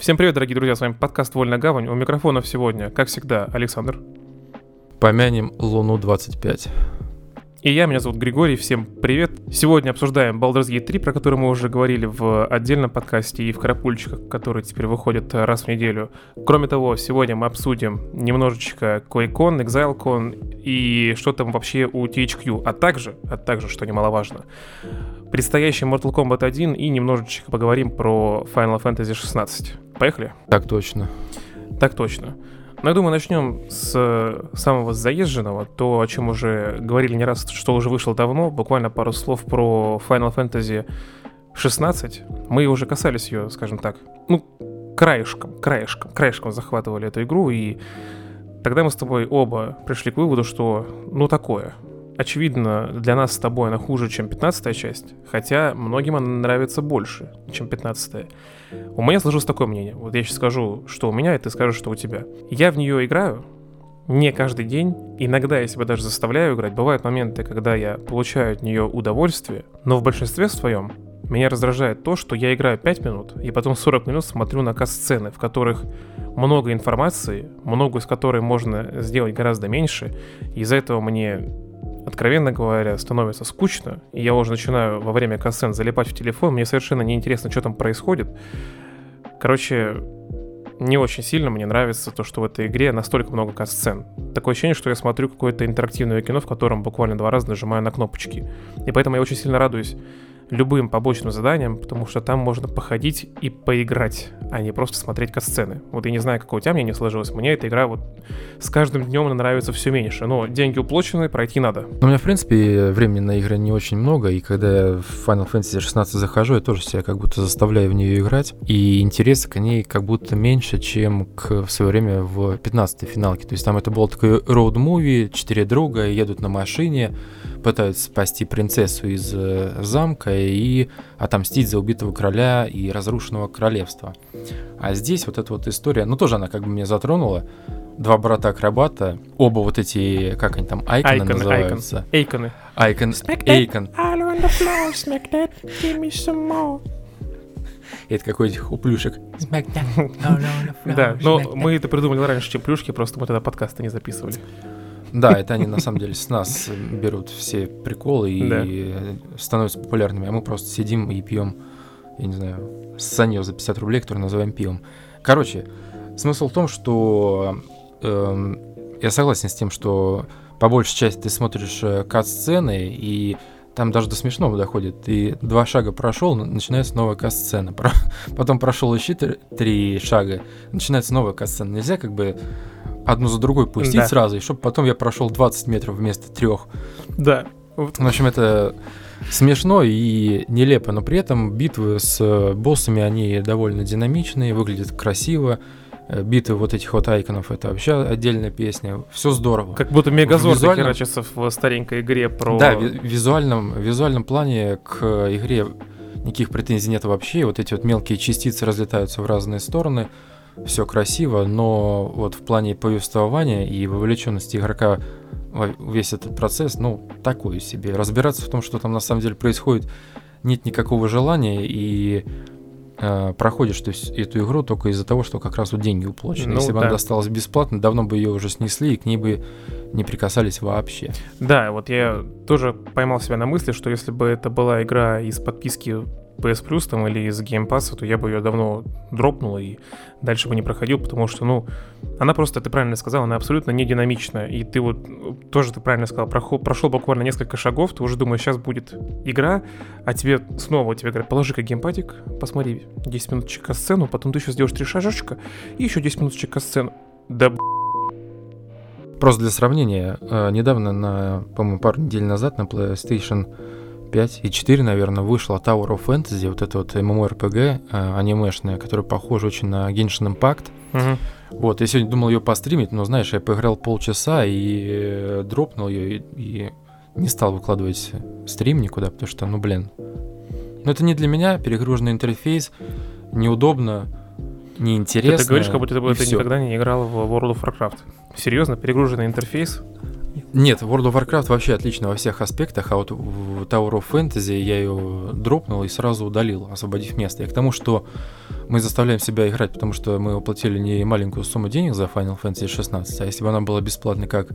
Всем привет, дорогие друзья, с вами подкаст «Вольная гавань». У микрофонов сегодня, как всегда, Александр. Помянем Луну 25. И я, меня зовут Григорий, всем привет. Сегодня обсуждаем Baldur's Gate 3, про который мы уже говорили в отдельном подкасте и в карапульчиках, который теперь выходит раз в неделю. Кроме того, сегодня мы обсудим немножечко QuakeCon, ExileCon и что там вообще у THQ, а также, а также, что немаловажно, предстоящий Mortal Kombat 1 и немножечко поговорим про Final Fantasy 16. Поехали? Так точно. Так точно. Ну, я думаю, начнем с самого заезженного, то, о чем уже говорили не раз, что уже вышло давно, буквально пару слов про Final Fantasy 16. Мы уже касались ее, скажем так, ну, краешком, краешком, краешком захватывали эту игру, и тогда мы с тобой оба пришли к выводу, что, ну, такое. Очевидно, для нас с тобой она хуже, чем 15 часть, хотя многим она нравится больше, чем 15 -я. У меня сложилось такое мнение. Вот я сейчас скажу, что у меня, и ты скажешь, что у тебя. Я в нее играю не каждый день. Иногда я себя даже заставляю играть. Бывают моменты, когда я получаю от нее удовольствие, но в большинстве своем меня раздражает то, что я играю 5 минут, и потом 40 минут смотрю на касс-сцены, в которых много информации, много из которой можно сделать гораздо меньше. Из-за этого мне откровенно говоря, становится скучно, и я уже начинаю во время касцен залипать в телефон, мне совершенно неинтересно, что там происходит. Короче, не очень сильно мне нравится то, что в этой игре настолько много касцен. Такое ощущение, что я смотрю какое-то интерактивное кино, в котором буквально два раза нажимаю на кнопочки. И поэтому я очень сильно радуюсь любым побочным заданиям, потому что там можно походить и поиграть, а не просто смотреть касцены. Вот я не знаю, какое у тебя мнение сложилось, мне эта игра вот с каждым днем она нравится все меньше, но деньги уплочены, пройти надо. Ну, у меня, в принципе, времени на игры не очень много, и когда я в Final Fantasy 16 захожу, я тоже себя как будто заставляю в нее играть, и интереса к ней как будто меньше, чем к, в свое время в 15-й финалке. То есть там это был такой роуд-муви, четыре друга едут на машине, пытаются спасти принцессу из э, замка и отомстить за убитого короля и разрушенного королевства. А здесь вот эта вот история, ну тоже она как бы меня затронула. Два брата-акробата, оба вот эти, как они там, айконы, айконы называются. Эйконы. Айкон, эйкон. Это какой-то уплюшек. Да, но мы это придумали раньше, чем плюшки, просто мы тогда подкасты не записывали. Да, это они на самом деле с нас берут все приколы и становятся популярными, а мы просто сидим и пьем, я не знаю, санье за 50 рублей, который называем пивом. Короче, смысл в том, что э, я согласен с тем, что по большей части ты смотришь э, кат-сцены, и там даже до смешного доходит. Ты два шага прошел, начинается новая кат-сцена. Потом прошел еще три шага, начинается новая кат-сцена. Нельзя как бы одну за другой пустить да. сразу, и чтобы потом я прошел 20 метров вместо трех. Да. В общем, это смешно и нелепо, но при этом битвы с боссами, они довольно динамичные, выглядят красиво. Э, битвы вот этих вот айконов, это вообще отдельная песня. Все здорово. Как будто Мегазор визуальном... херачится в старенькой игре про... Да, в визуальном, в визуальном плане к игре никаких претензий нет вообще. Вот эти вот мелкие частицы разлетаются в разные стороны все красиво, но вот в плане повествования и вовлеченности игрока весь этот процесс, ну, такой себе. Разбираться в том, что там на самом деле происходит, нет никакого желания, и э, проходишь есть, эту игру только из-за того, что как раз вот деньги уплочены. Ну, Если бы да. она досталась бесплатно, давно бы ее уже снесли, и к ней бы не прикасались вообще. Да, вот я тоже поймал себя на мысли, что если бы это была игра из подписки PS Plus там или из Game Pass, то я бы ее давно дропнул и дальше бы не проходил, потому что, ну, она просто, ты правильно сказал, она абсолютно не динамичная. И ты вот тоже, ты правильно сказал, прошел, прошел буквально несколько шагов, ты уже думаешь, сейчас будет игра, а тебе снова тебе говорят, положи-ка геймпадик, посмотри 10 минуточек сцену, потом ты еще сделаешь три шажочка и еще 10 минуточек сцену. Да Просто для сравнения, э, недавно, на, по-моему, пару недель назад на PlayStation 5 и 4, наверное, вышла Tower of Fantasy, вот это вот MMORPG э, анимешная, которая похожа очень на Genshin Impact. Угу. Вот, я сегодня думал ее постримить, но, знаешь, я поиграл полчаса и э, дропнул ее, и, и не стал выкладывать стрим никуда, потому что, ну, блин. Ну, это не для меня, перегруженный интерфейс, неудобно, неинтересно. Ты, ты говоришь, как будто ты, ты никогда не играл в World of Warcraft. Серьезно, перегруженный интерфейс? Нет, World of Warcraft вообще отлично во всех аспектах, а вот в Tower of Fantasy я ее дропнул и сразу удалил, освободив место. И к тому, что мы заставляем себя играть, потому что мы уплатили не маленькую сумму денег за Final Fantasy 16, а если бы она была бесплатной как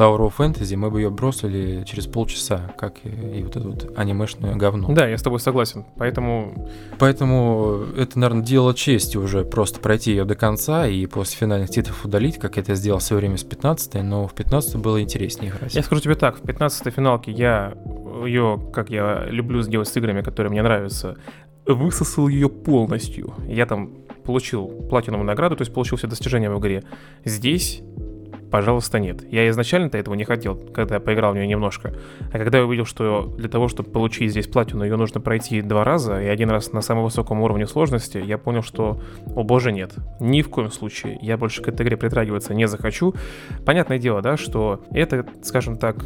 Tower of Fantasy, мы бы ее бросили через полчаса, как и, и вот это вот анимешное говно. Да, я с тобой согласен, поэтому... Поэтому это, наверное, дело чести уже просто пройти ее до конца и после финальных титров удалить, как это сделал в свое время с 15 но в 15 было интереснее играть. Я скажу тебе так, в 15 финалке я ее, как я люблю сделать с играми, которые мне нравятся, высосал ее полностью. Я там получил платиновую награду, то есть получил все достижения в игре. Здесь пожалуйста, нет. Я изначально-то этого не хотел, когда я поиграл в нее немножко. А когда я увидел, что для того, чтобы получить здесь платину, ее нужно пройти два раза, и один раз на самом высоком уровне сложности, я понял, что, о боже, нет. Ни в коем случае. Я больше к этой игре притрагиваться не захочу. Понятное дело, да, что это, скажем так,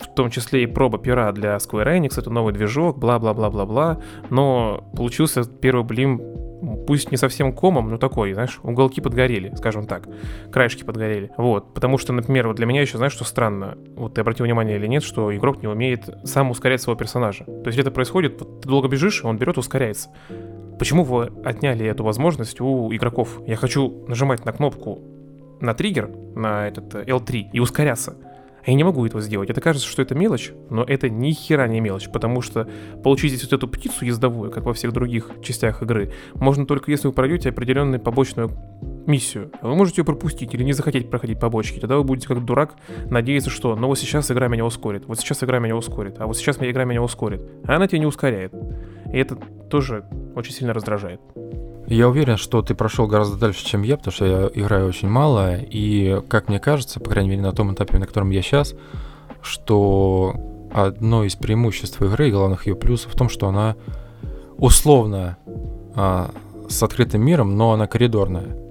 в том числе и проба пера для Square Enix, это новый движок, бла-бла-бла-бла-бла, но получился первый блин пусть не совсем комом, но такой, знаешь, уголки подгорели, скажем так, краешки подгорели. Вот, потому что, например, вот для меня еще, знаешь, что странно, вот ты обратил внимание или нет, что игрок не умеет сам ускорять своего персонажа. То есть это происходит, вот, ты долго бежишь, он берет и ускоряется. Почему вы отняли эту возможность у игроков? Я хочу нажимать на кнопку на триггер, на этот L3 э, и ускоряться. Я не могу этого сделать. Это кажется, что это мелочь, но это ни хера не мелочь, потому что получить здесь вот эту птицу ездовую, как во всех других частях игры, можно только если вы пройдете определенную побочную миссию. Вы можете ее пропустить или не захотеть проходить побочки. Тогда вы будете как дурак надеяться, что ну вот сейчас игра меня ускорит, вот сейчас игра меня ускорит, а вот сейчас игра меня ускорит. А она тебя не ускоряет. И это тоже очень сильно раздражает. Я уверен, что ты прошел гораздо дальше, чем я, потому что я играю очень мало, и, как мне кажется, по крайней мере, на том этапе, на котором я сейчас, что одно из преимуществ игры, и главных ее плюсов в том, что она условно а, с открытым миром, но она коридорная.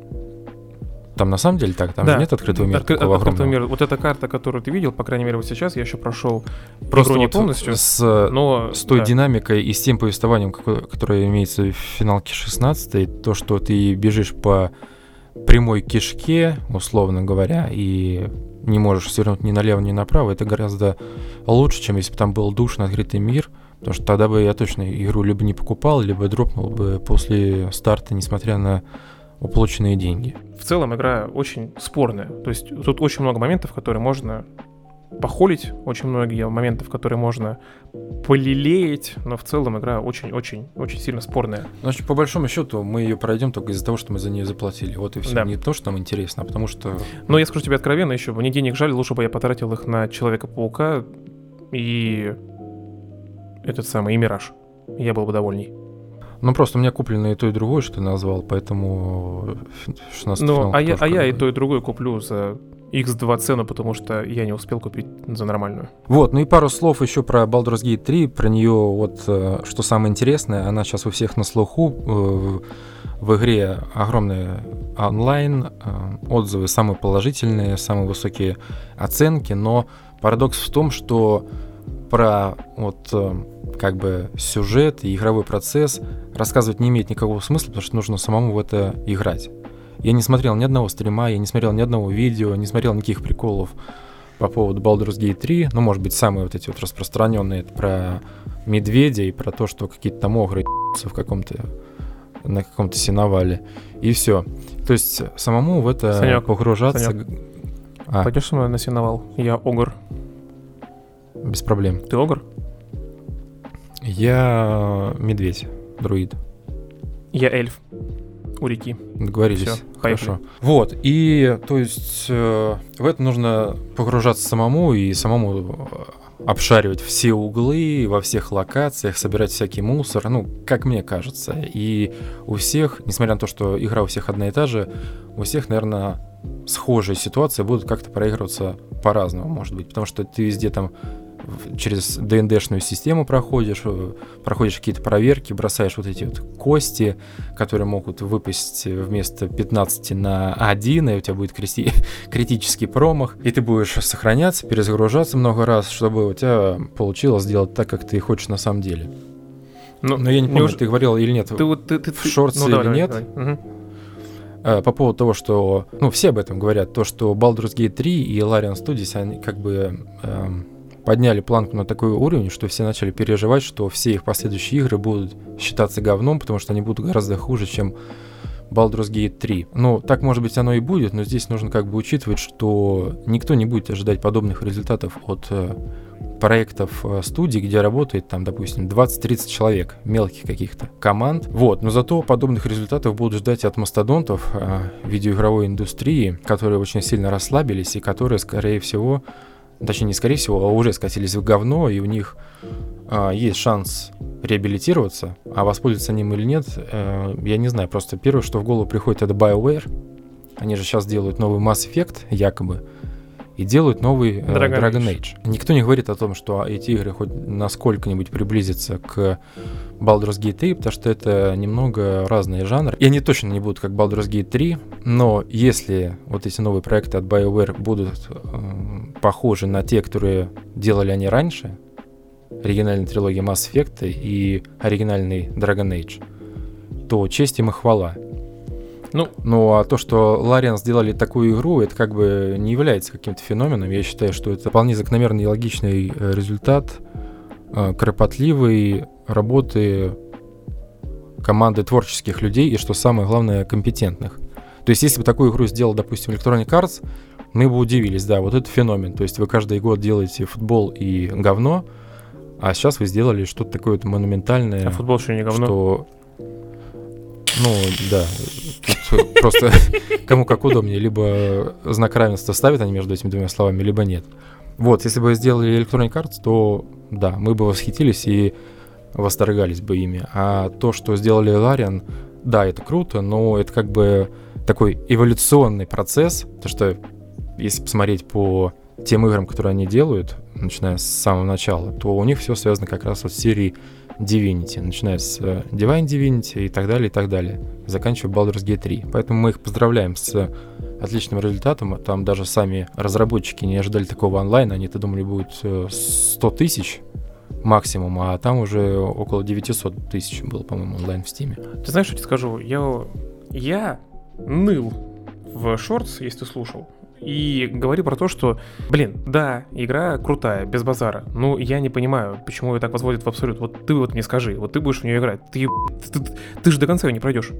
Там на самом деле так, там да. же нет открытого мира Откры- такого открытого мира. Вот эта карта, которую ты видел, по крайней мере, вот сейчас я еще прошел Просто не полностью, с, но с той да. динамикой и с тем повествованием, которое имеется в финалке 16, то, что ты бежишь по прямой кишке, условно говоря, и не можешь свернуть ни налево, ни направо, это гораздо лучше, чем если бы там был душный открытый мир, потому что тогда бы я точно игру либо не покупал, либо дропнул бы после старта, несмотря на уплаченные деньги. В целом игра очень спорная. То есть тут очень много моментов, которые можно похолить, очень многие моментов, которые можно полелеять, но в целом игра очень-очень-очень сильно спорная. Значит, по большому счету мы ее пройдем только из-за того, что мы за нее заплатили. Вот и все. Да. Не то, что нам интересно, а потому что... Но я скажу тебе откровенно еще, мне денег жаль, лучше бы я потратил их на Человека-паука и этот самый, и Мираж. Я был бы довольней. Ну, просто у меня куплено и то, и другое, что ты назвал, поэтому 16 Ну, а я, а я и то, и другое куплю за X2 цену, потому что я не успел купить за нормальную. Вот, ну и пару слов еще про Baldur's Gate 3, про нее вот, э, что самое интересное, она сейчас у всех на слуху, э, в игре огромный онлайн, э, отзывы самые положительные, самые высокие оценки, но парадокс в том, что про вот как бы сюжет и игровой процесс рассказывать не имеет никакого смысла, потому что нужно самому в это играть. Я не смотрел ни одного стрима, я не смотрел ни одного видео, не смотрел никаких приколов по поводу Baldur's Gate 3. Ну, может быть, самые вот эти вот распространенные это про медведя и про то, что какие-то там огры в каком-то на каком-то сеновале. И все. То есть самому в это Санек, погружаться... Санек, а. Пойдешь со мной на сеновал? Я огр. Без проблем. Ты огр? Я медведь, друид. Я эльф у реки. Договорились. Все, Хорошо. Вот, и то есть э, в это нужно погружаться самому и самому э, обшаривать все углы во всех локациях, собирать всякий мусор, ну, как мне кажется. И у всех, несмотря на то, что игра у всех одна и та же, у всех, наверное, схожие ситуации будут как-то проигрываться по-разному, может быть, потому что ты везде там через ДНДшную систему проходишь, э, проходишь какие-то проверки, бросаешь вот эти вот кости, которые могут выпасть вместо 15 на 1, и у тебя будет крити- критический промах, и ты будешь сохраняться, перезагружаться много раз, чтобы у тебя получилось сделать так, как ты хочешь на самом деле. Но, Но я не помню, неуж... ты говорил или нет, ты, ты, ты, в шортсе ну, или давай, нет. Давай. Угу. По поводу того, что, ну, все об этом говорят, то, что Baldur's Gate 3 и Larian Studios, они как бы э, подняли планку на такой уровень, что все начали переживать, что все их последующие игры будут считаться говном, потому что они будут гораздо хуже, чем Baldur's Gate 3. Ну, так, может быть, оно и будет, но здесь нужно как бы учитывать, что никто не будет ожидать подобных результатов от э, проектов э, студий, где работает там, допустим, 20-30 человек, мелких каких-то команд. Вот, но зато подобных результатов будут ждать от мастодонтов э, видеоигровой индустрии, которые очень сильно расслабились и которые, скорее всего, точнее не скорее всего, а уже скатились в говно, и у них э, есть шанс реабилитироваться, а воспользоваться ним или нет, э, я не знаю. Просто первое, что в голову приходит, это BioWare. Они же сейчас делают новый Mass Effect, якобы и делают новый э, Dragon, Dragon Age. Age. Никто не говорит о том, что эти игры хоть насколько-нибудь приблизятся к Baldur's Gate 3, потому что это немного разные жанры. И они точно не будут как Baldur's Gate 3, но если вот эти новые проекты от BioWare будут э, похожи на те, которые делали они раньше, оригинальной трилогии Mass Effect и оригинальный Dragon Age, то честь им и хвала. Ну, ну а то, что Лариан сделали такую игру, это как бы не является каким-то феноменом. Я считаю, что это вполне закономерный и логичный э, результат э, кропотливой работы команды творческих людей и, что самое главное, компетентных. То есть, если бы такую игру сделал, допустим, Electronic Arts, мы бы удивились, да, вот это феномен. То есть вы каждый год делаете футбол и говно, а сейчас вы сделали что-то такое вот монументальное. А футбол еще не говно? Что ну, да. Тут просто кому как удобнее. Либо знак равенства ставят они между этими двумя словами, либо нет. Вот, если бы сделали Electronic Arts, то да, мы бы восхитились и восторгались бы ими. А то, что сделали Larian, да, это круто, но это как бы такой эволюционный процесс, то что если посмотреть по тем играм, которые они делают, начиная с самого начала, то у них все связано как раз вот с серией Divinity, начиная с э, Divine Divinity и так далее, и так далее, заканчивая Baldur's Gate 3. Поэтому мы их поздравляем с отличным результатом. Там даже сами разработчики не ожидали такого онлайна, они-то думали будет 100 э, тысяч максимум, а там уже около 900 тысяч было, по-моему, онлайн в Стиме. Ты знаешь, что я тебе скажу? Я, я ныл в Shorts, если ты слушал и говорю про то, что, блин, да, игра крутая, без базара, но я не понимаю, почему ее так возводят в абсолют. Вот ты вот мне скажи, вот ты будешь в нее играть, ты, ты, ты, ты же до конца ее не пройдешь.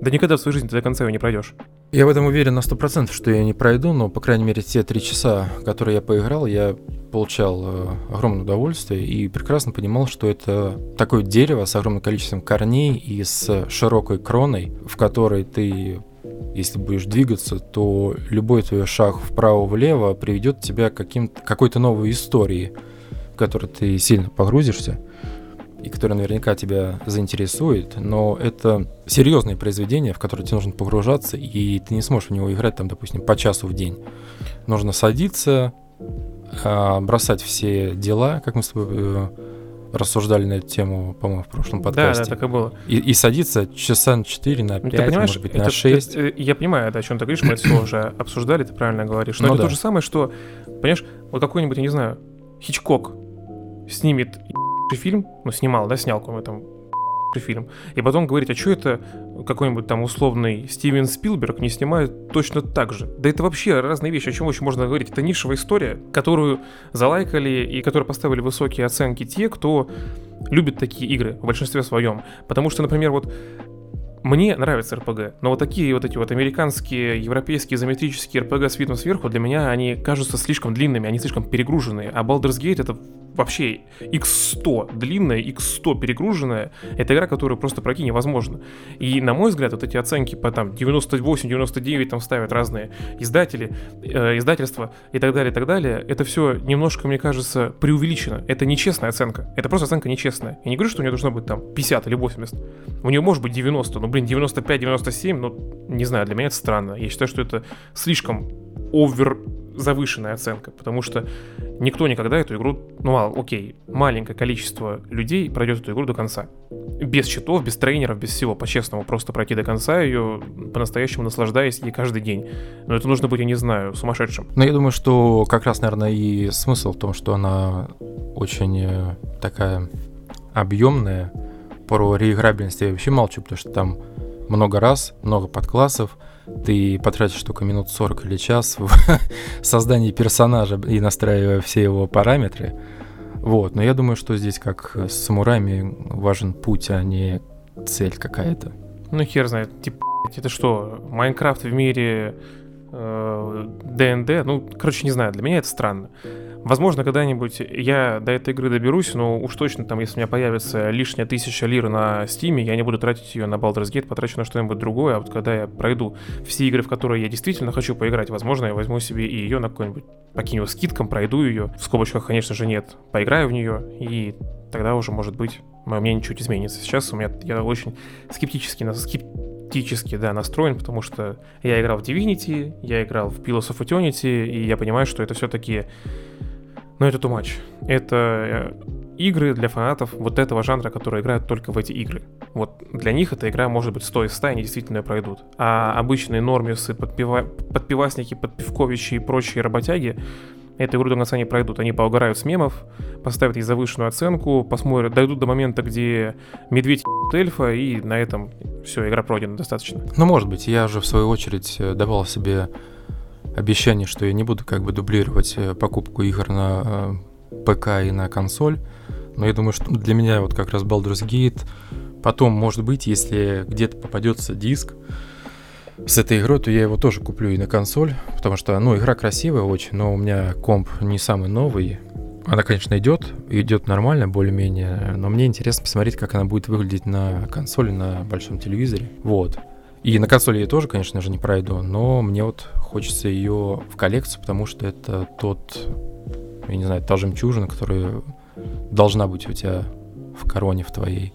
Да никогда в своей жизни ты до конца ее не пройдешь. Я в этом уверен на 100%, что я не пройду, но, по крайней мере, те три часа, которые я поиграл, я получал э, огромное удовольствие и прекрасно понимал, что это такое дерево с огромным количеством корней и с широкой кроной, в которой ты если будешь двигаться, то любой твой шаг вправо-влево приведет тебя к каким-то, какой-то новой истории, в которой ты сильно погрузишься и которая наверняка тебя заинтересует, но это серьезное произведение, в которое тебе нужно погружаться, и ты не сможешь в него играть, там, допустим, по часу в день. Нужно садиться, а, бросать все дела, как мы с тобой э, рассуждали на эту тему, по-моему, в прошлом подкасте. Да, да, так и было. И, и садиться часа на 4, на 5, ты может быть, это, на 6. Это, я понимаю, это, о чем ты говоришь, мы это все уже обсуждали, ты правильно говоришь. Но ну, это да. то же самое, что, понимаешь, вот какой-нибудь, я не знаю, Хичкок снимет фильм, ну, снимал, да, снял какой-нибудь там фильм, и потом говорить, а что это какой-нибудь там условный Стивен Спилберг не снимает точно так же? Да это вообще разные вещи, о чем очень можно говорить. Это нишевая история, которую залайкали и которую поставили высокие оценки те, кто любит такие игры в большинстве своем. Потому что, например, вот мне нравится РПГ, но вот такие вот эти вот американские, европейские, изометрические РПГ с видом сверху, для меня они кажутся слишком длинными, они слишком перегруженные. А Baldur's Gate это вообще x100 длинная, x100 перегруженная, это игра, которую просто пройти невозможно. И, на мой взгляд, вот эти оценки по там 98-99 там ставят разные издатели, э, издательства и так далее, и так далее, это все немножко, мне кажется, преувеличено. Это нечестная оценка. Это просто оценка нечестная. Я не говорю, что у нее должно быть там 50 или 80. У нее может быть 90, но, блин, 95-97, ну, не знаю, для меня это странно. Я считаю, что это слишком овер завышенная оценка, потому что никто никогда эту игру, ну ладно, окей, маленькое количество людей пройдет эту игру до конца. Без читов, без тренеров, без всего, по-честному, просто пройти до конца ее, по-настоящему наслаждаясь ей каждый день. Но это нужно быть, я не знаю, сумасшедшим. Но я думаю, что как раз, наверное, и смысл в том, что она очень э, такая объемная. Про реиграбельность я вообще молчу, потому что там много раз, много подклассов, ты потратишь только минут 40 или час в создании персонажа и настраивая все его параметры. Вот, но я думаю, что здесь, как с самураями, важен путь, а не цель какая-то. Ну, хер знает. Типа, это что, Minecraft в мире ДНД? Э, ну, короче, не знаю, для меня это странно. Возможно, когда-нибудь я до этой игры доберусь, но уж точно там, если у меня появится лишняя тысяча лир на Steam е, я не буду тратить ее на Baldur's Gate, потрачу на что-нибудь другое, а вот когда я пройду все игры, в которые я действительно хочу поиграть, возможно, я возьму себе и ее на какой-нибудь, покину скидком, пройду ее, в скобочках, конечно же, нет, поиграю в нее, и тогда уже, может быть, мое мнение чуть изменится. Сейчас у меня, я очень скептически, скептически, да, настроен, потому что я играл в Divinity, я играл в Pillars of Eternity, и я понимаю, что это все-таки но это too much. Это э, игры для фанатов вот этого жанра, которые играют только в эти игры. Вот для них эта игра может быть 100 из 100, они действительно ее пройдут. А обычные нормисы, подпива... подпивасники, подпивковичи и прочие работяги эту игру до конца не пройдут. Они поугарают с мемов, поставят ей завышенную оценку, посмотрят, дойдут до момента, где медведь эльфа, и на этом все, игра пройдена достаточно. Ну, может быть, я же в свою очередь э, давал себе обещание, что я не буду как бы дублировать э, покупку игр на э, ПК и на консоль. Но я думаю, что для меня вот как раз Baldur's Gate. Потом, может быть, если где-то попадется диск с этой игрой, то я его тоже куплю и на консоль. Потому что, ну, игра красивая очень, но у меня комп не самый новый. Она, конечно, идет, идет нормально, более-менее, но мне интересно посмотреть, как она будет выглядеть на консоли, на большом телевизоре. Вот. И на консоли я тоже, конечно же, не пройду, но мне вот хочется ее в коллекцию, потому что это тот, я не знаю, та жемчужина, которая должна быть у тебя в короне в твоей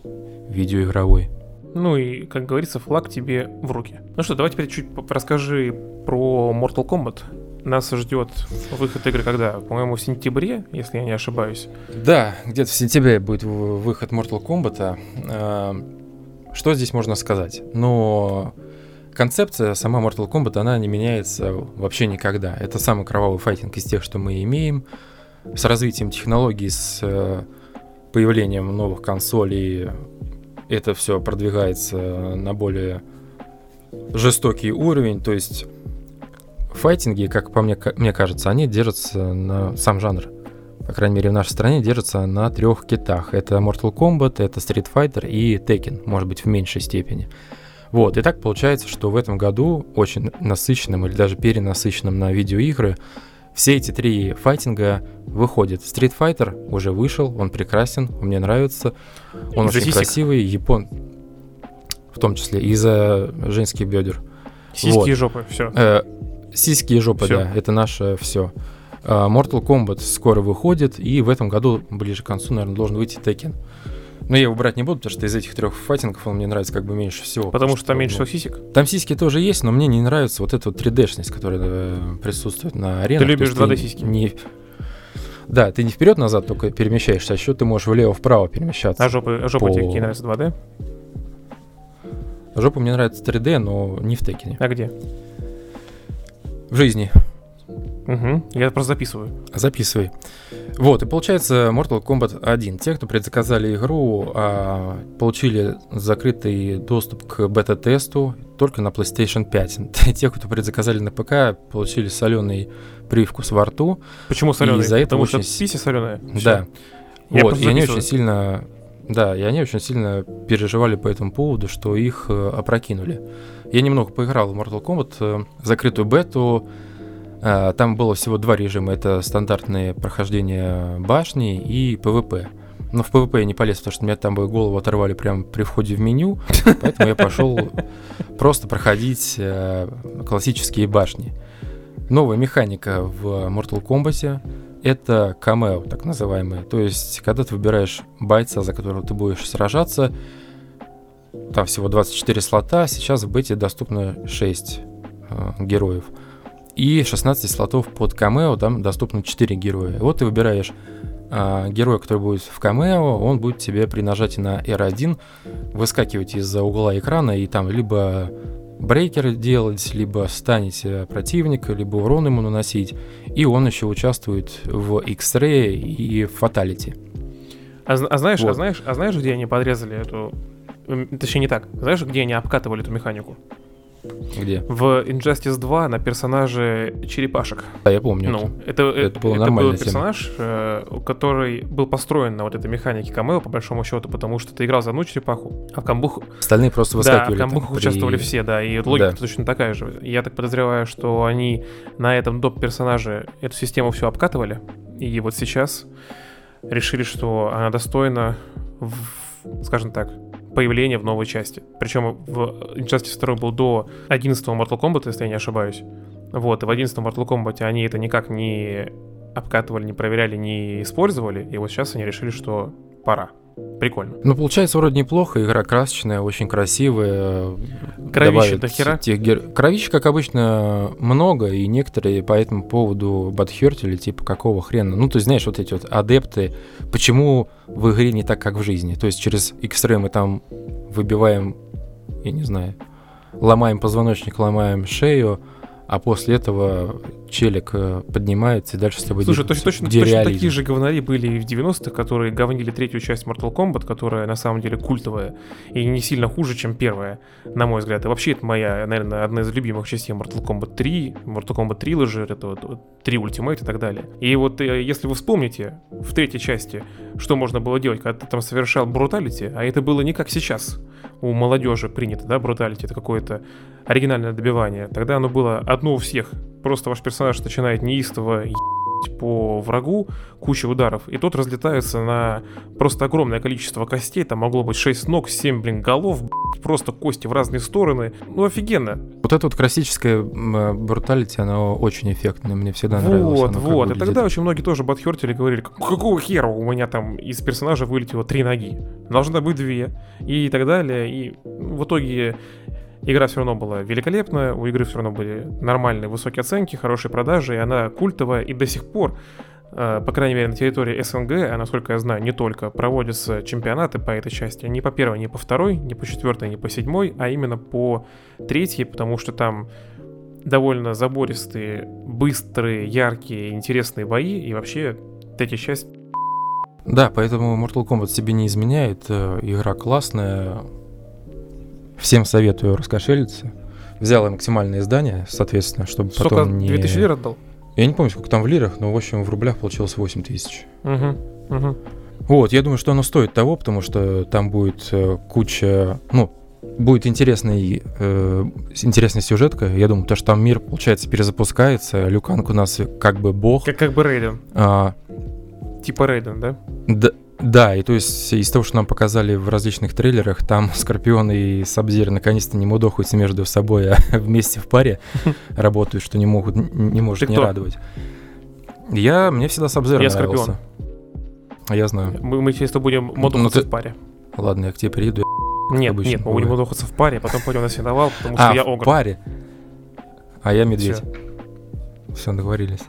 видеоигровой. Ну и, как говорится, флаг тебе в руки. Ну что, давай теперь чуть расскажи про Mortal Kombat. Нас ждет выход игры когда? По-моему, в сентябре, если я не ошибаюсь. Да, где-то в сентябре будет выход Mortal Kombat. А, что здесь можно сказать? Но концепция сама Mortal Kombat, она не меняется вообще никогда. Это самый кровавый файтинг из тех, что мы имеем. С развитием технологий, с э, появлением новых консолей, это все продвигается на более жестокий уровень. То есть файтинги, как по мне, мне кажется, они держатся на сам жанр по крайней мере в нашей стране, держится на трех китах. Это Mortal Kombat, это Street Fighter и Tekken, может быть, в меньшей степени. Вот, и так получается, что в этом году очень насыщенным или даже перенасыщенным на видеоигры все эти три файтинга выходят. Street Fighter уже вышел, он прекрасен, он мне нравится, он очень сисек. красивый, япон, в том числе из-за женских бедер. Сиськи вот. и жопы, все. Э, сиськи и жопы, всё. да, это наше все. А, Mortal Kombat скоро выходит, и в этом году, ближе к концу, наверное, должен выйти Tekken. Но я его брать не буду, потому что из этих трех файтингов он мне нравится как бы меньше всего. Потому, что, там меньше всего сисек? Там сиськи тоже есть, но мне не нравится вот эта вот 3D-шность, которая э, присутствует на арене. Ты любишь 2D-сиськи? Не... Да, ты не вперед-назад только перемещаешься, а еще ты можешь влево-вправо перемещаться. А жопы, а жопы по... тебе какие нравятся 2D? Жопа мне нравится 3D, но не в Текине. А где? В жизни. Угу, я просто записываю. Записывай. Вот, и получается Mortal Kombat 1. Те, кто предзаказали игру, а, получили закрытый доступ к бета-тесту только на PlayStation 5. Те, кто предзаказали на ПК, получили соленый привкус во рту. Почему соленый? Из-за этого Потому очень... что писи соленая. Да. Я вот, и они очень сильно да, и они очень сильно переживали по этому поводу, что их э, опрокинули. Я немного поиграл в Mortal Kombat, э, закрытую бету, там было всего два режима. Это стандартное прохождение башни и PvP. Но в PvP я не полез, потому что меня там бы голову оторвали прямо при входе в меню. Поэтому я пошел просто проходить э, классические башни. Новая механика в Mortal Kombat это камео, так называемые. То есть, когда ты выбираешь бойца, за которого ты будешь сражаться, там всего 24 слота, сейчас в бете доступно 6 э, героев и 16 слотов под камео, там доступно 4 героя. Вот ты выбираешь а, героя, который будет в камео, он будет тебе при нажатии на R1 выскакивать из-за угла экрана и там либо брейкер делать, либо станить противника, либо урон ему наносить. И он еще участвует в X-Ray и в Fatality. А, а знаешь, а вот. а знаешь, а знаешь, где они подрезали эту... Точнее, не так. Знаешь, где они обкатывали эту механику? Где? В Injustice 2 на персонаже черепашек. Да, я помню. Ну, это, это, Это была это был персонаж, э, который был построен на вот этой механике камео, по большому счету, потому что ты играл за одну черепаху, а в камбуху... Остальные просто Да, выскакивали. в там камбухах при- участвовали все, да, и логика Да. точно такая же. Я так подозреваю, что они на этом доп-персонаже эту систему все обкатывали, и вот сейчас решили, что она достойна, в- скажем так, появления в новой части. Причем в Injustice 2 был до 11 Mortal Kombat, если я не ошибаюсь. Вот, и в 11 Mortal Kombat они это никак не обкатывали, не проверяли, не использовали, и вот сейчас они решили, что пора. Прикольно. Ну, получается, вроде неплохо, игра красочная, очень красивая. Кровища до хера. тех гер- Кровища, как обычно, много, и некоторые по этому поводу бадхертили, типа, какого хрена. Ну, то есть, знаешь, вот эти вот адепты, почему в игре не так, как в жизни? То есть, через X-Ray мы там выбиваем, я не знаю, ломаем позвоночник, ломаем шею, а после этого челик э, поднимается и дальше с тобой Слушай, точно, точно, точно такие же говнари были и в 90-х, которые говнили третью часть Mortal Kombat, которая на самом деле культовая и не сильно хуже, чем первая, на мой взгляд. И вообще это моя, наверное, одна из любимых частей Mortal Kombat 3, Mortal Kombat Trilogy, это вот, вот 3 Ultimate и так далее. И вот э, если вы вспомните в третьей части, что можно было делать, когда ты там совершал бруталити, а это было не как сейчас у молодежи принято, да, бруталити, это какое-то оригинальное добивание. Тогда оно было одно у всех. Просто ваш персонаж начинает неистово ебать по врагу, куча ударов, и тот разлетается на просто огромное количество костей, там могло быть 6 ног, 7, блин, голов, просто кости в разные стороны. Ну, офигенно. Вот эта вот классическая э, бруталити, она очень эффектная, мне всегда нравилось. вот, оно как вот. И тогда очень многие тоже подхертили, говорили, «Как- какого хера у меня там из персонажа вылетело три ноги? Должно быть две. И так далее. И в итоге игра все равно была великолепная, у игры все равно были нормальные высокие оценки, хорошие продажи, и она культовая, и до сих пор э, по крайней мере, на территории СНГ, а насколько я знаю, не только, проводятся чемпионаты по этой части. Не по первой, не по второй, не по четвертой, не по седьмой, а именно по третьей, потому что там довольно забористые, быстрые, яркие, интересные бои, и вообще третья часть Да, поэтому Mortal Kombat себе не изменяет. э, Игра классная. Всем советую раскошелиться. Взял я максимальное издание, соответственно, чтобы Сколько? потом не... 2000 лир отдал? Я не помню, сколько там в лирах, но, в общем, в рублях получилось 8 тысяч. Угу, угу. Вот, я думаю, что оно стоит того, потому что там будет э, куча, ну, будет интересный, э, интересная сюжетка, я думаю, потому что там мир, получается, перезапускается, Люканг у нас как бы бог. Как, как бы Рейден. А, Типа Рейден, да? да, да, и то есть из того, что нам показали в различных трейлерах, там Скорпион и Сабзир наконец-то не мудохаются между собой, а вместе в паре работают, что не могут, не может не радовать. Я, мне всегда Сабзир Я. Скорпион. А я знаю. Мы, мы чисто будем Ну, модухаться ты- в паре. Ладно, я к тебе приеду. Нет, нет, мы будем бывает. модухаться в паре, потом пойдем на сеновал, потому что А, я в огр. паре. А я медведь. Всё. Все, договорились.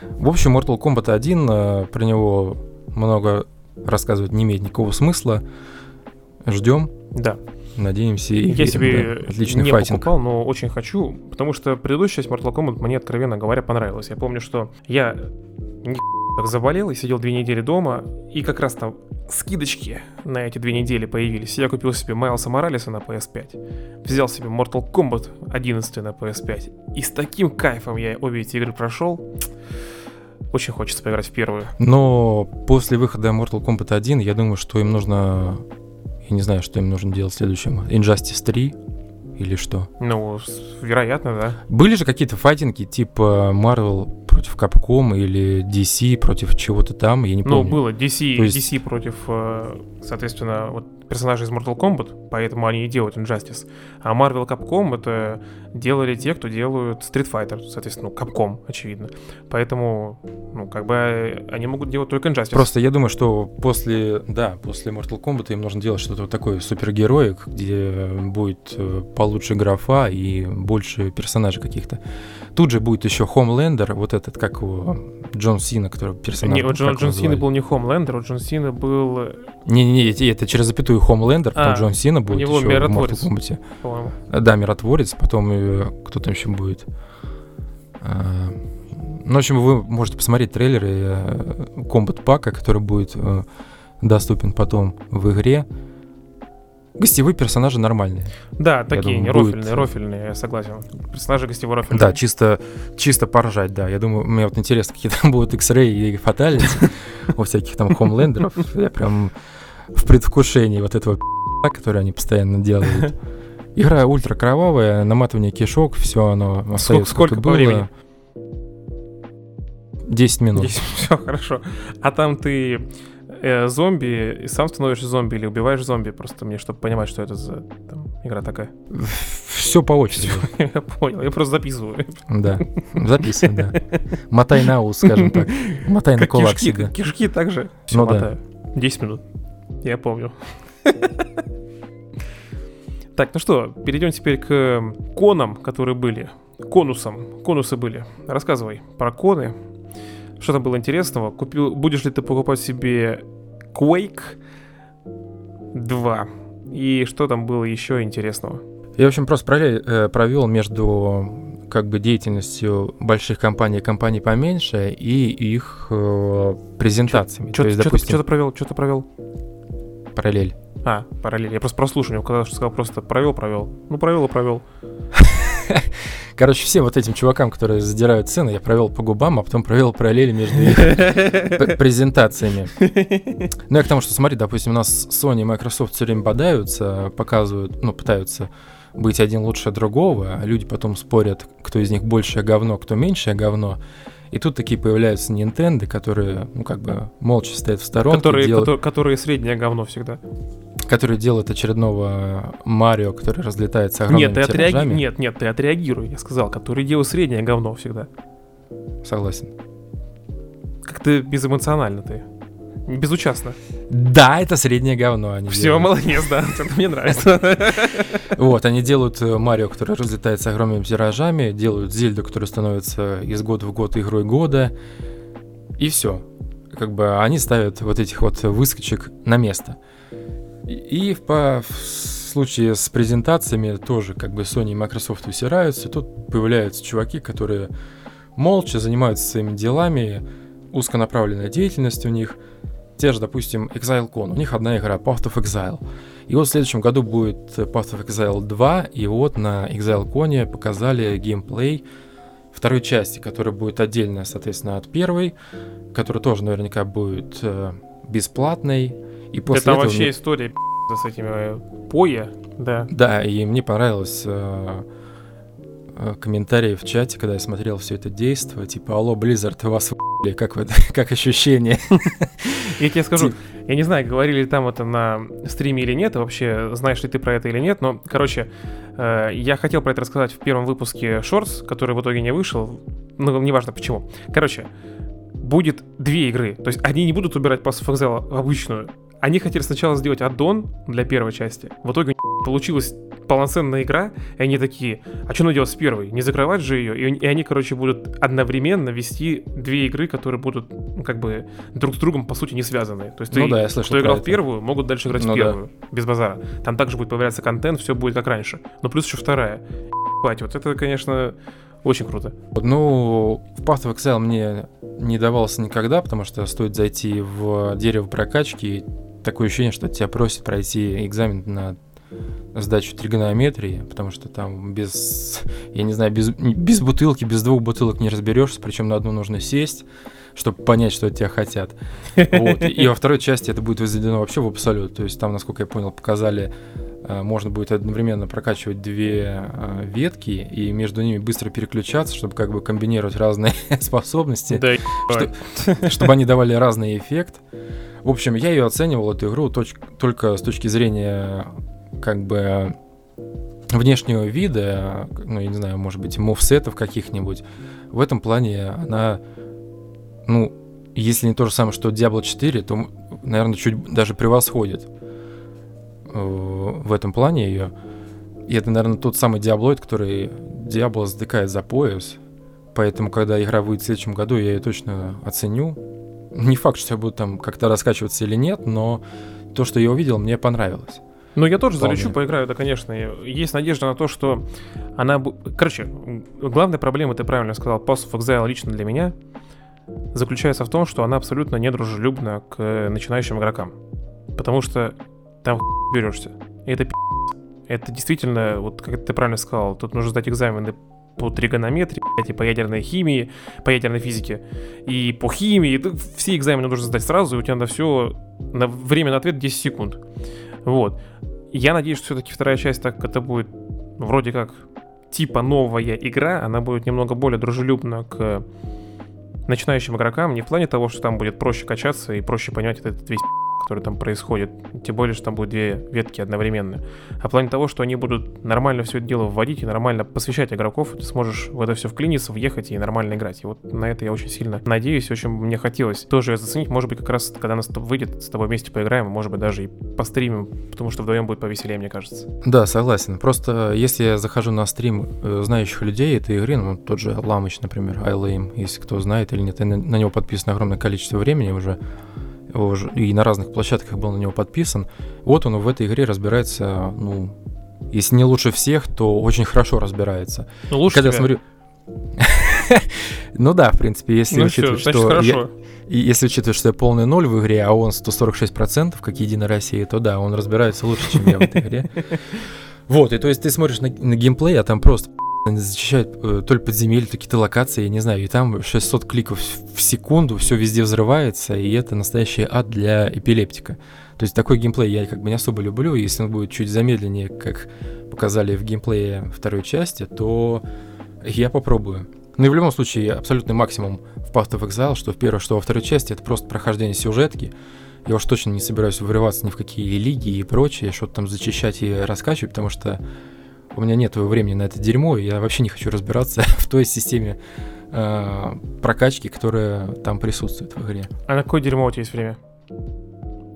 В общем, Mortal Kombat 1, э, про него много рассказывать не имеет никакого смысла. Ждем, Да. надеемся и Я себе да. Отличный не файтинг. покупал, но очень хочу, потому что предыдущая часть Mortal Kombat мне, откровенно говоря, понравилась. Я помню, что я ни как заболел и сидел две недели дома, и как раз там скидочки на эти две недели появились. Я купил себе Майлса Моралеса на PS5, взял себе Mortal Kombat 11 на PS5, и с таким кайфом я обе эти игры прошел. Очень хочется поиграть в первую. Но после выхода Mortal Kombat 1, я думаю, что им нужно... Я не знаю, что им нужно делать следующим. Injustice 3 или что? Ну, вероятно, да. Были же какие-то файтинги типа Marvel против Capcom или DC против чего-то там, я не Ну, помню. было DC, есть- DC против, э, соответственно, вот персонажей из Mortal Kombat, поэтому они и делают Injustice. А Marvel Capcom это делали те, кто делают Street Fighter, соответственно, ну, Capcom, очевидно. Поэтому, ну, как бы э, они могут делать только Injustice. Просто я думаю, что после, да, после Mortal Kombat им нужно делать что-то вот такое супергероик, где будет э, получше графа и больше персонажей каких-то. Тут же будет еще Homelander, вот этот, как его, Джон Сина, который персонаж. Не, у Джон, Джон Сина был не Хомлендер, у Джон Сина был, э, Не-не-не, это- это через запятую Потом А, Джон Сина будет него еще в миротворец. Mortal Kombat. А, Да, миротворец, потом э, кто там еще будет. А, Ну, в общем, вы можете посмотреть трейлеры э, Combat пака, который будет э, доступен потом в игре. гостевые персонажи нормальные. Да, такие, думаю, не будет... рофельные, рофельные, я согласен. Персонажи гостевые рофельные. Да, чисто, чисто поржать, да. Я думаю, мне вот интересно, какие там будут X-Ray и Fatality у всяких там хомлендеров. Я прям в предвкушении вот этого который они постоянно делают. Игра ультра кровавая, наматывание кишок, все оно остается Сколько, сколько по времени? 10 минут. 10, все хорошо. А там ты э, зомби, и сам становишься зомби или убиваешь зомби, просто мне, чтобы понимать, что это за там, игра такая. Все по очереди. я понял, я просто записываю. Да, записывай, да. Мотай на ус, скажем так. Мотай на кулак кишки, также. Все ну мотаю. Да. 10 минут. Я помню. Так, ну что, перейдем теперь к конам, которые были. Конусам. Конусы были. Рассказывай про коны. Что там было интересного? Купил, будешь ли ты покупать себе Quake 2? И что там было еще интересного? Я, в общем, просто э, провел между как бы деятельностью больших компаний и компаний поменьше и их э, презентациями. Что, То допустим... что-то провел, что-то провел? Параллель. А, параллель. Я просто прослушал, мне казалось, что сказал просто провел, провел. Ну, провел и провел. Короче, всем вот этим чувакам, которые задирают цены, я провел по губам, а потом провел параллели между их презентациями. Ну, я к тому, что смотри, допустим, у нас Sony и Microsoft все время бодаются, показывают, ну, пытаются быть один лучше другого, а люди потом спорят, кто из них большее говно, кто меньшее говно. И тут такие появляются Nintendo, которые, ну, как бы молча стоят в сторонке. Которые, делают... которые, которые среднее говно всегда который делает очередного Марио, который разлетается огромными нет, ты отреаги... Нет, нет, ты отреагируй, я сказал, который делает среднее говно всегда. Согласен. Как ты безэмоционально ты. Безучастно. Да, это среднее говно. Они Все, делают. молодец, да, это мне нравится. Вот, они делают э, Марио, который разлетается огромными тиражами, делают Зельду, которая становится из года в год игрой года, и все. Как бы они ставят вот этих вот выскочек на место. И в, по, в случае с презентациями тоже как бы Sony и Microsoft усираются. Тут появляются чуваки, которые молча занимаются своими делами, узконаправленная деятельность у них. Те же, допустим, ExileCon. У них одна игра, Path of Exile. И вот в следующем году будет Path of Exile 2, и вот на ExileCon показали геймплей второй части, которая будет отдельная, соответственно, от первой, которая тоже наверняка будет э, бесплатной, и после Это этого вообще мне... история с этими э, поя, да. Да, и мне понравилось э, комментарии в чате, когда я смотрел все это действие, типа, алло, Blizzard, вас в***ли, как, вы, как ощущение? Я тебе скажу, я не знаю, говорили ли там это на стриме или нет, вообще знаешь ли ты про это или нет, но, короче, э, я хотел про это рассказать в первом выпуске Shorts, который в итоге не вышел, ну, неважно почему. Короче, будет две игры. То есть они не будут убирать Pass of Exile обычную, они хотели сначала сделать аддон для первой части. В итоге получилась полноценная игра, и они такие, а что надо делать с первой? Не закрывать же ее? И, и они, короче, будут одновременно вести две игры, которые будут, ну, как бы, друг с другом, по сути, не связаны. То есть ну, ты, да, я слышал кто играл в первую, могут дальше играть ну, в первую, да. без базара. Там также будет появляться контент, все будет как раньше. Но плюс еще вторая. Ебать, вот это, конечно, очень круто. Ну, в Path of Exile мне не давался никогда, потому что стоит зайти в дерево прокачки, такое ощущение, что тебя просят пройти экзамен на сдачу тригонометрии, потому что там без, я не знаю, без, без бутылки, без двух бутылок не разберешься, причем на одну нужно сесть, чтобы понять, что от тебя хотят. Вот. И во второй части это будет возведено вообще в абсолют. То есть там, насколько я понял, показали, можно будет одновременно прокачивать две э, ветки и между ними быстро переключаться, чтобы как бы комбинировать разные способности, да, чтобы они давали разный эффект. В общем, я ее оценивал, эту игру, точ- только с точки зрения как бы внешнего вида, ну, я не знаю, может быть, мувсетов каких-нибудь. В этом плане она, ну, если не то же самое, что Diablo 4, то, наверное, чуть даже превосходит э, в этом плане ее. И это, наверное, тот самый Диаблоид, который Диабло затыкает за пояс. Поэтому, когда игра выйдет в следующем году, я ее точно оценю. Не факт, что я буду там как-то раскачиваться или нет, но то, что я увидел, мне понравилось. Ну, я тоже Вполне. залечу, поиграю, да, конечно. Есть надежда на то, что она... Короче, главная проблема, ты правильно сказал, Pass of Exile лично для меня заключается в том, что она абсолютно недружелюбна к начинающим игрокам. Потому что там берешься. это пи***. Это действительно, вот как ты правильно сказал, тут нужно сдать экзамены по тригонометрии, и по ядерной химии, по ядерной физике, и по химии. Все экзамены нужно сдать сразу, и у тебя на все, на время на ответ 10 секунд. Вот. Я надеюсь, что все-таки вторая часть, так это будет вроде как типа новая игра, она будет немного более дружелюбна к начинающим игрокам, не в плане того, что там будет проще качаться и проще понять этот весь который там происходит, тем более, что там будет две ветки одновременно, а в плане того, что они будут нормально все это дело вводить и нормально посвящать игроков, ты сможешь в это все вклиниться, въехать и нормально играть. И вот на это я очень сильно надеюсь, очень мне хотелось тоже заценить, может быть, как раз, когда нас выйдет, с тобой вместе поиграем, может быть, даже и постримим, потому что вдвоем будет повеселее, мне кажется. Да, согласен. Просто если я захожу на стрим э, знающих людей этой игры, ну, тот же Ламыч, например, iLame, если кто знает или нет, на него подписано огромное количество времени уже, и на разных площадках был на него подписан. Вот он в этой игре разбирается, ну, если не лучше всех, то очень хорошо разбирается. Ну, лучше Когда тебя. смотрю... Ну да, в принципе, если ну учитывать, что... Я, если учитывать, что я полный ноль в игре, а он 146%, как Единая Россия, то да, он разбирается лучше, чем я в этой игре. Вот, и то есть ты смотришь на, на геймплей, а там просто они защищают э, то ли подземелья, то какие-то локации, я не знаю, и там 600 кликов в секунду, все везде взрывается, и это настоящий ад для эпилептика. То есть такой геймплей я как бы не особо люблю, если он будет чуть замедленнее, как показали в геймплее второй части, то я попробую. Ну и в любом случае, абсолютный максимум в Path of Exile, что в первой, что во второй части, это просто прохождение сюжетки. Я уж точно не собираюсь вырываться ни в какие лиги и прочее, что-то там зачищать и раскачивать, потому что у меня нет времени на это дерьмо, и я вообще не хочу разбираться в той системе э, прокачки, которая там присутствует в игре. А на какое дерьмо у тебя есть время?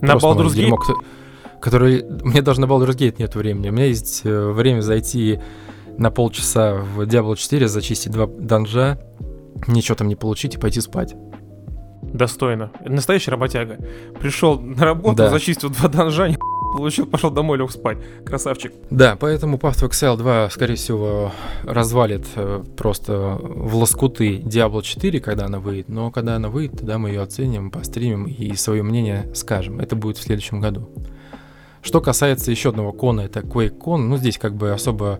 На Baldur's Gate? Дерьмо, который... Мне даже на Baldur's Gate нет времени. У меня есть э, время зайти на полчаса в Diablo 4, зачистить два данжа, ничего там не получить и пойти спать. Достойно. Настоящий работяга. Пришел на работу, да. зачистил два данжа, получил, пошел домой, лег спать. Красавчик. Да, поэтому Path of Exile 2, скорее всего, развалит э, просто в лоскуты Diablo 4, когда она выйдет. Но когда она выйдет, тогда мы ее оценим, постримим и свое мнение скажем. Это будет в следующем году. Что касается еще одного кона, это QuakeCon. Ну, здесь как бы особо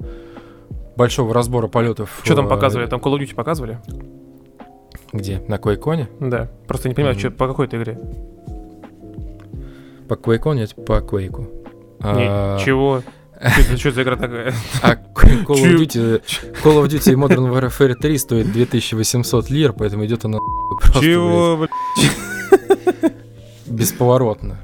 большого разбора полетов. Что там показывали? Там Call of Duty показывали? Где? На QuakeCon? Да. Просто не понимаю, mm-hmm. что, по какой-то игре. По Quake нет, по Quake. А... Чего? Что за игра такая? А Call of, Duty, Call of Duty Modern Warfare 3 стоит 2800 лир, поэтому идет она просто... Чего, блядь? Бесповоротно.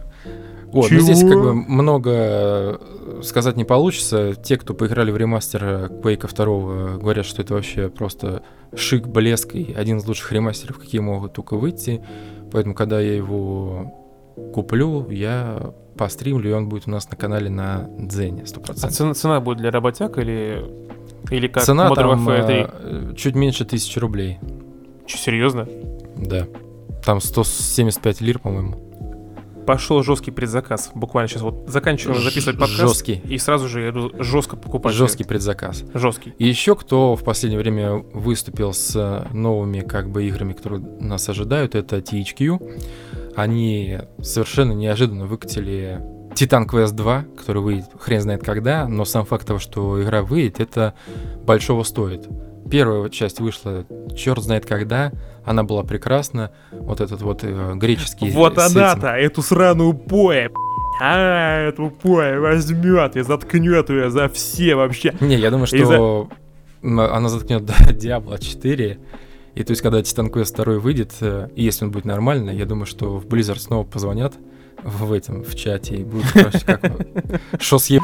Вот, Чего? но здесь как бы много э, сказать не получится. Те, кто поиграли в ремастер Quake 2, говорят, что это вообще просто шик, блеск и один из лучших ремастеров, какие могут только выйти. Поэтому, когда я его куплю, я постримлю, и он будет у нас на канале на Дзене 100%. А цена, цена будет для работяг или, или как Цена Modern там Warfare 3? чуть меньше тысячи рублей. Че, серьезно? Да. Там 175 лир, по-моему. Пошел жесткий предзаказ. Буквально сейчас вот заканчиваем записывать подкаст. Жесткий. И сразу же жестко покупать. Жесткий предзаказ. Жесткий. И еще кто в последнее время выступил с новыми как бы играми, которые нас ожидают, это THQ они совершенно неожиданно выкатили Titan Quest 2, который выйдет хрен знает когда, но сам факт того, что игра выйдет, это большого стоит. Первая часть вышла черт знает когда, она была прекрасна, вот этот вот э, греческий... Вот она-то, эту сраную поэ, а, эту поэ возьмет и заткнет ее за все вообще. Не, я думаю, что за... она заткнет Diablo 4, и то есть, когда Titan Quest 2 выйдет, э, и если он будет нормально, я думаю, что в Blizzard снова позвонят в этом, в чате, и будет, короче, как... Шо съеб...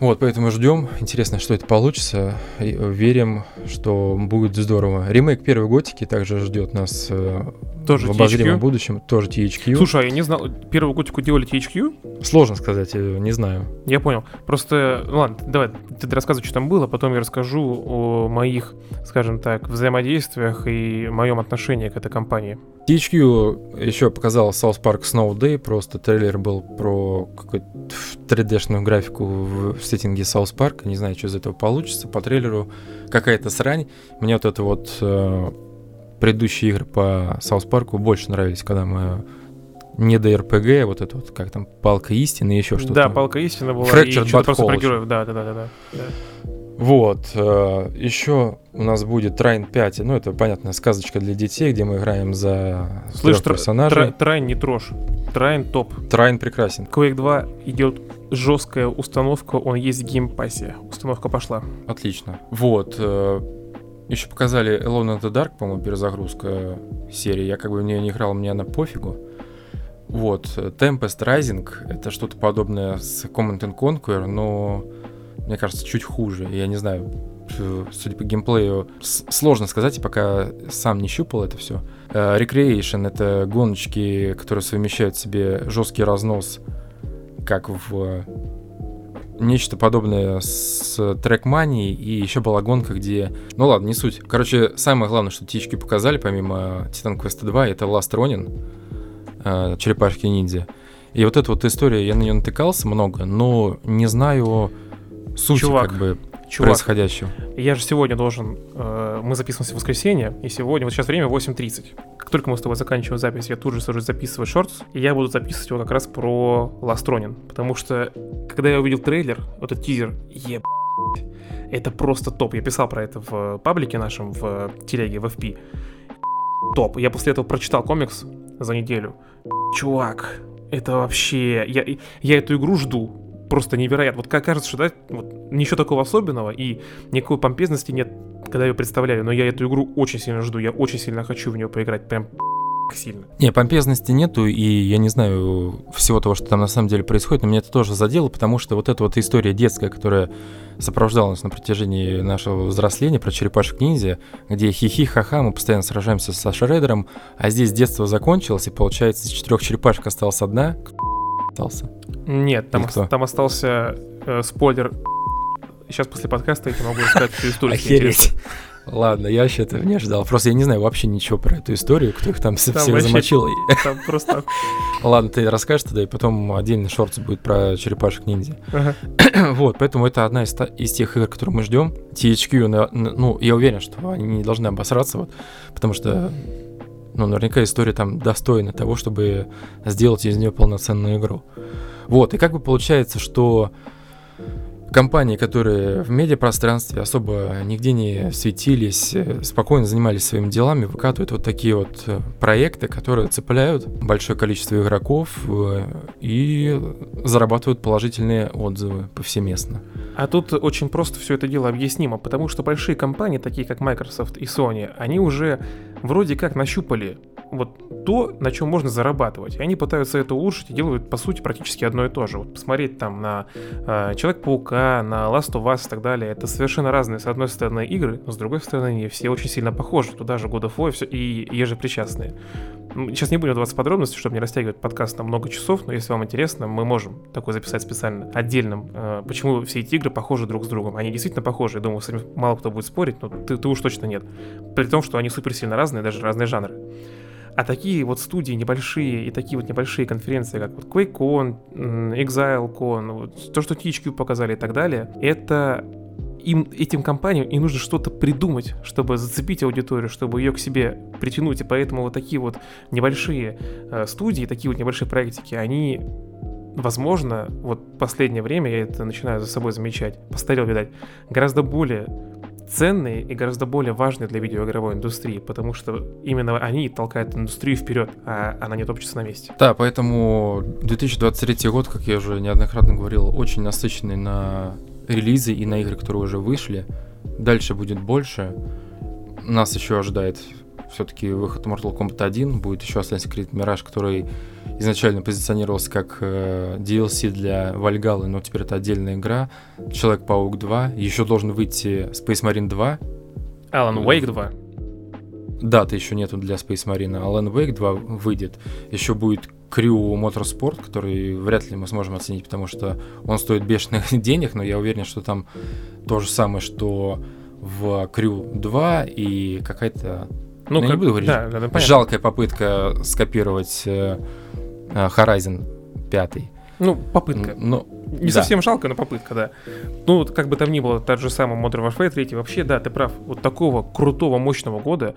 Вот, поэтому ждем. Интересно, что это получится. Верим, что будет здорово. Ремейк первой готики также ждет нас э, тоже в обозримом THQ? будущем. Тоже THQ. Слушай, а я не знал, первую готику делали THQ? Сложно сказать, э, не знаю. Я понял. Просто, ну ладно, давай, ты рассказывай, что там было, потом я расскажу о моих, скажем так, взаимодействиях и моем отношении к этой компании. THQ еще показал South Park Snow Day, просто трейлер был про какую-то 3D-шную графику в сеттинге South Park, не знаю, что из этого получится, по трейлеру какая-то срань. Мне вот это вот э, предыдущие игры по South Park больше нравились, когда мы не до РПГ, вот это вот, как там, палка истины, еще что-то. Да, палка истины была, Fractured и что-то просто про героев, да, да, да, да, да. Вот, э, еще у нас будет Trine 5, ну это, понятно, сказочка для детей, где мы играем за Слышь, трех персонажей. Тра- Trine не трожь, Trine топ. Trine прекрасен. Quake 2 идет жесткая установка, он есть в Game Pass е. Установка пошла. Отлично. Вот, э, еще показали Alone in the Dark, по-моему, перезагрузка серии. Я как бы в нее не играл, мне она пофигу. Вот, Tempest Rising — это что-то подобное с Command and Conquer, но мне кажется, чуть хуже. Я не знаю, судя по геймплею, сложно сказать, пока сам не щупал это все. Uh, Recreation — это гоночки, которые совмещают в себе жесткий разнос, как в нечто подобное с Trackmania, и еще была гонка, где... Ну ладно, не суть. Короче, самое главное, что птички показали, помимо Titan Quest 2, это Last Ronin, uh, черепашки-ниндзя. И вот эта вот история, я на нее натыкался много, но не знаю суть Чувак, как бы Чувак, происходящего. Я же сегодня должен... Э, мы записываемся в воскресенье, и сегодня... Вот сейчас время 8.30. Как только мы с тобой заканчиваем запись, я тут же сажусь записывать шортс, и я буду записывать его как раз про Ronin. Потому что, когда я увидел трейлер, вот этот тизер, еб... Это просто топ. Я писал про это в паблике нашем, в телеге, в FP. Топ. Я после этого прочитал комикс за неделю. Чувак, это вообще... Я, я эту игру жду просто невероятно. Вот как кажется, что да, вот, ничего такого особенного и никакой помпезности нет, когда ее представляли. Но я эту игру очень сильно жду, я очень сильно хочу в нее поиграть, прям сильно. Не, помпезности нету, и я не знаю всего того, что там на самом деле происходит, но меня это тоже задело, потому что вот эта вот история детская, которая сопровождала нас на протяжении нашего взросления про черепашек ниндзя, где хихи ха-ха, мы постоянно сражаемся со Шредером, а здесь детство закончилось, и получается из четырех черепашек осталась одна, остался. Нет, там, там остался э, спойлер. Сейчас после подкаста я могу рассказать эту историю. Охереть. Ладно, я вообще этого не ожидал. Просто я не знаю вообще ничего про эту историю, кто их там, там всех замочил. Там просто... Ладно, ты расскажешь тогда, и потом отдельный шорт будет про черепашек ниндзя. Ага. вот, поэтому это одна из, из тех игр, которые мы ждем. THQ, ну, я уверен, что они не должны обосраться, вот, потому что ну, наверняка история там достойна того, чтобы сделать из нее полноценную игру. Вот, и как бы получается, что компании, которые в медиапространстве особо нигде не светились, э, спокойно занимались своими делами, выкатывают вот такие вот э, проекты, которые цепляют большое количество игроков э, и зарабатывают положительные отзывы повсеместно. А тут очень просто все это дело объяснимо, потому что большие компании, такие как Microsoft и Sony, они уже вроде как нащупали вот то, на чем можно зарабатывать. И они пытаются это улучшить и делают, по сути, практически одно и то же. Вот посмотреть там на э, Человек-паука, на Last of Us и так далее, это совершенно разные, с одной стороны, игры, но с другой стороны, они все очень сильно похожи. Туда же God of War и, все, и ежепричастные. Сейчас не будем вдаваться в подробности, чтобы не растягивать подкаст на много часов, но если вам интересно, мы можем такой записать специально отдельным, э, почему все эти игры похожи друг с другом. Они действительно похожи, я думаю, с этим мало кто будет спорить, но ты, ты уж точно нет. При том, что они супер сильно разные, даже разные жанры. А такие вот студии небольшие и такие вот небольшие конференции, как вот QuakeCon, ExileCon, вот, то, что THQ показали и так далее, это им, этим компаниям и нужно что-то придумать, чтобы зацепить аудиторию, чтобы ее к себе притянуть. И поэтому вот такие вот небольшие э, студии, такие вот небольшие проектики, они возможно, вот последнее время я это начинаю за собой замечать, постарел, видать, гораздо более ценные и гораздо более важные для видеоигровой индустрии, потому что именно они толкают индустрию вперед, а она не топчется на месте. Да, поэтому 2023 год, как я уже неоднократно говорил, очень насыщенный на релизы и на игры, которые уже вышли. Дальше будет больше. Нас еще ожидает все-таки выход Mortal Kombat 1, будет еще Assassin's Creed Mirage, который изначально позиционировался как э, DLC для Вальгалы, но теперь это отдельная игра. Человек-паук 2, еще должен выйти Space Marine 2. Alan Wake 2. Даты еще нету для Space Marine. Alan Wake 2 выйдет. Еще будет Crew Motorsport, который вряд ли мы сможем оценить, потому что он стоит бешеных денег, но я уверен, что там то же самое, что в Crew 2 и какая-то ну, ну, как... не буду говорить. Да, да, да, жалкая попытка скопировать э Horizon 5. Ну, попытка. Но не да. совсем жалко, но попытка, да. Ну, вот как бы там ни было, тот же самый Modern Warfare 3, вообще, да, ты прав. Вот такого крутого, мощного года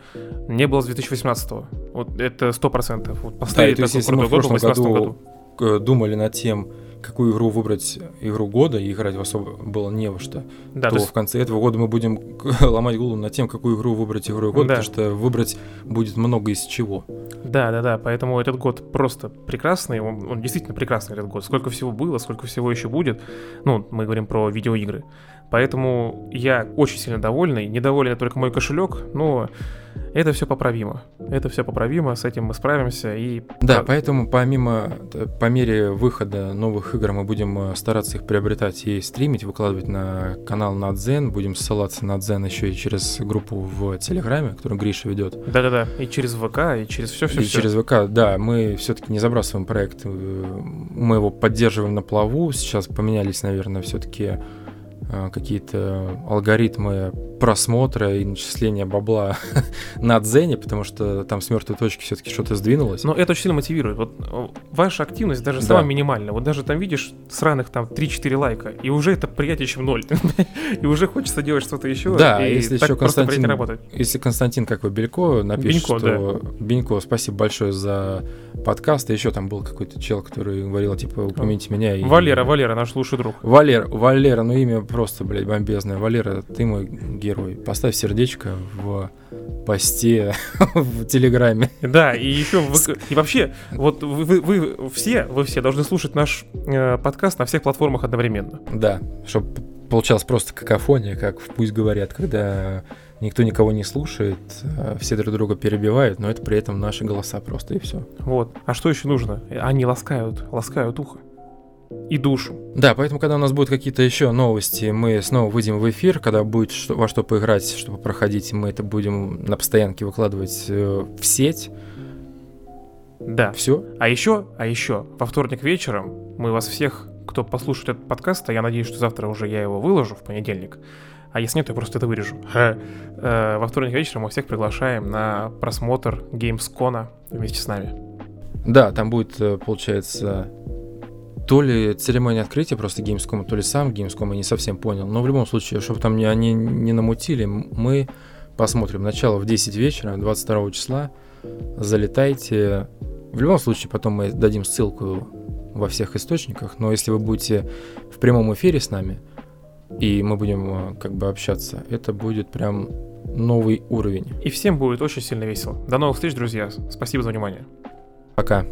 не было с 2018 -го. Вот это сто процентов. Вот последний да, такой крутой год в 2018 году, году думали над тем, какую игру выбрать игру года, и играть в особо было не во что, да, то, то есть... в конце этого года мы будем ломать голову над тем, какую игру выбрать игру года, да. потому что выбрать будет много из чего. Да, да, да, поэтому этот год просто прекрасный, он, он действительно прекрасный этот год. Сколько всего было, сколько всего еще будет, ну, мы говорим про видеоигры. Поэтому я очень сильно довольный. Недоволен только мой кошелек, но это все поправимо. Это все поправимо, с этим мы справимся. И... Да, поэтому помимо, по мере выхода новых игр мы будем э, стараться их приобретать и стримить, выкладывать на канал Надзен. Будем ссылаться на Надзен еще и через группу в Телеграме, которую Гриша ведет. Да-да-да, и через ВК, и через все-все. И через ВК, да. Мы все-таки не забрасываем проект. Э, мы его поддерживаем на плаву. Сейчас поменялись, наверное, все-таки Э, какие-то алгоритмы просмотра и начисления бабла на Дзене, потому что там с мертвой точки все-таки что-то сдвинулось. Но это очень сильно мотивирует. Вот э, ваша активность даже да. самая минимальная. Вот даже там видишь сраных там 3-4 лайка, и уже это приятнее, чем ноль. и уже хочется делать что-то еще. Да, и если еще Константин, если Константин, как вы, Белько, напишет, Бенько, что да. Бенько, спасибо большое за подкаст. И еще там был какой-то чел, который говорил, типа, упомяните меня. И... Валера, Валера, наш лучший друг. Валер, Валера, ну имя просто, блядь, бомбезное. Валера, ты мой герой. Поставь сердечко в посте в Телеграме. Да, и еще и вообще, вот вы, вы, вы все, вы все должны слушать наш э, подкаст на всех платформах одновременно. Да, чтобы получалось просто какофония, как «Пусть говорят», когда никто никого не слушает, а все друг друга перебивают, но это при этом наши голоса просто и все. Вот. А что еще нужно? Они ласкают, ласкают ухо и душу. Да, поэтому, когда у нас будут какие-то еще новости, мы снова выйдем в эфир, когда будет что, во что поиграть, чтобы проходить, мы это будем на постоянке выкладывать э, в сеть. Да. Все. А еще, а еще, во вторник вечером мы вас всех, кто послушает этот подкаст, а я надеюсь, что завтра уже я его выложу в понедельник, а если нет, то я просто это вырежу. Э, во вторник вечером мы всех приглашаем на просмотр Gamescom вместе с нами. Да, там будет, э, получается, то ли церемония открытия просто Gamescom, то ли сам Gamescom, я не совсем понял. Но в любом случае, чтобы там не, они не намутили, мы посмотрим. Начало в 10 вечера, 22 числа. Залетайте. В любом случае, потом мы дадим ссылку во всех источниках. Но если вы будете в прямом эфире с нами, и мы будем э, как бы общаться, это будет прям новый уровень. И всем будет очень сильно весело. До новых встреч, друзья. Спасибо за внимание. Пока.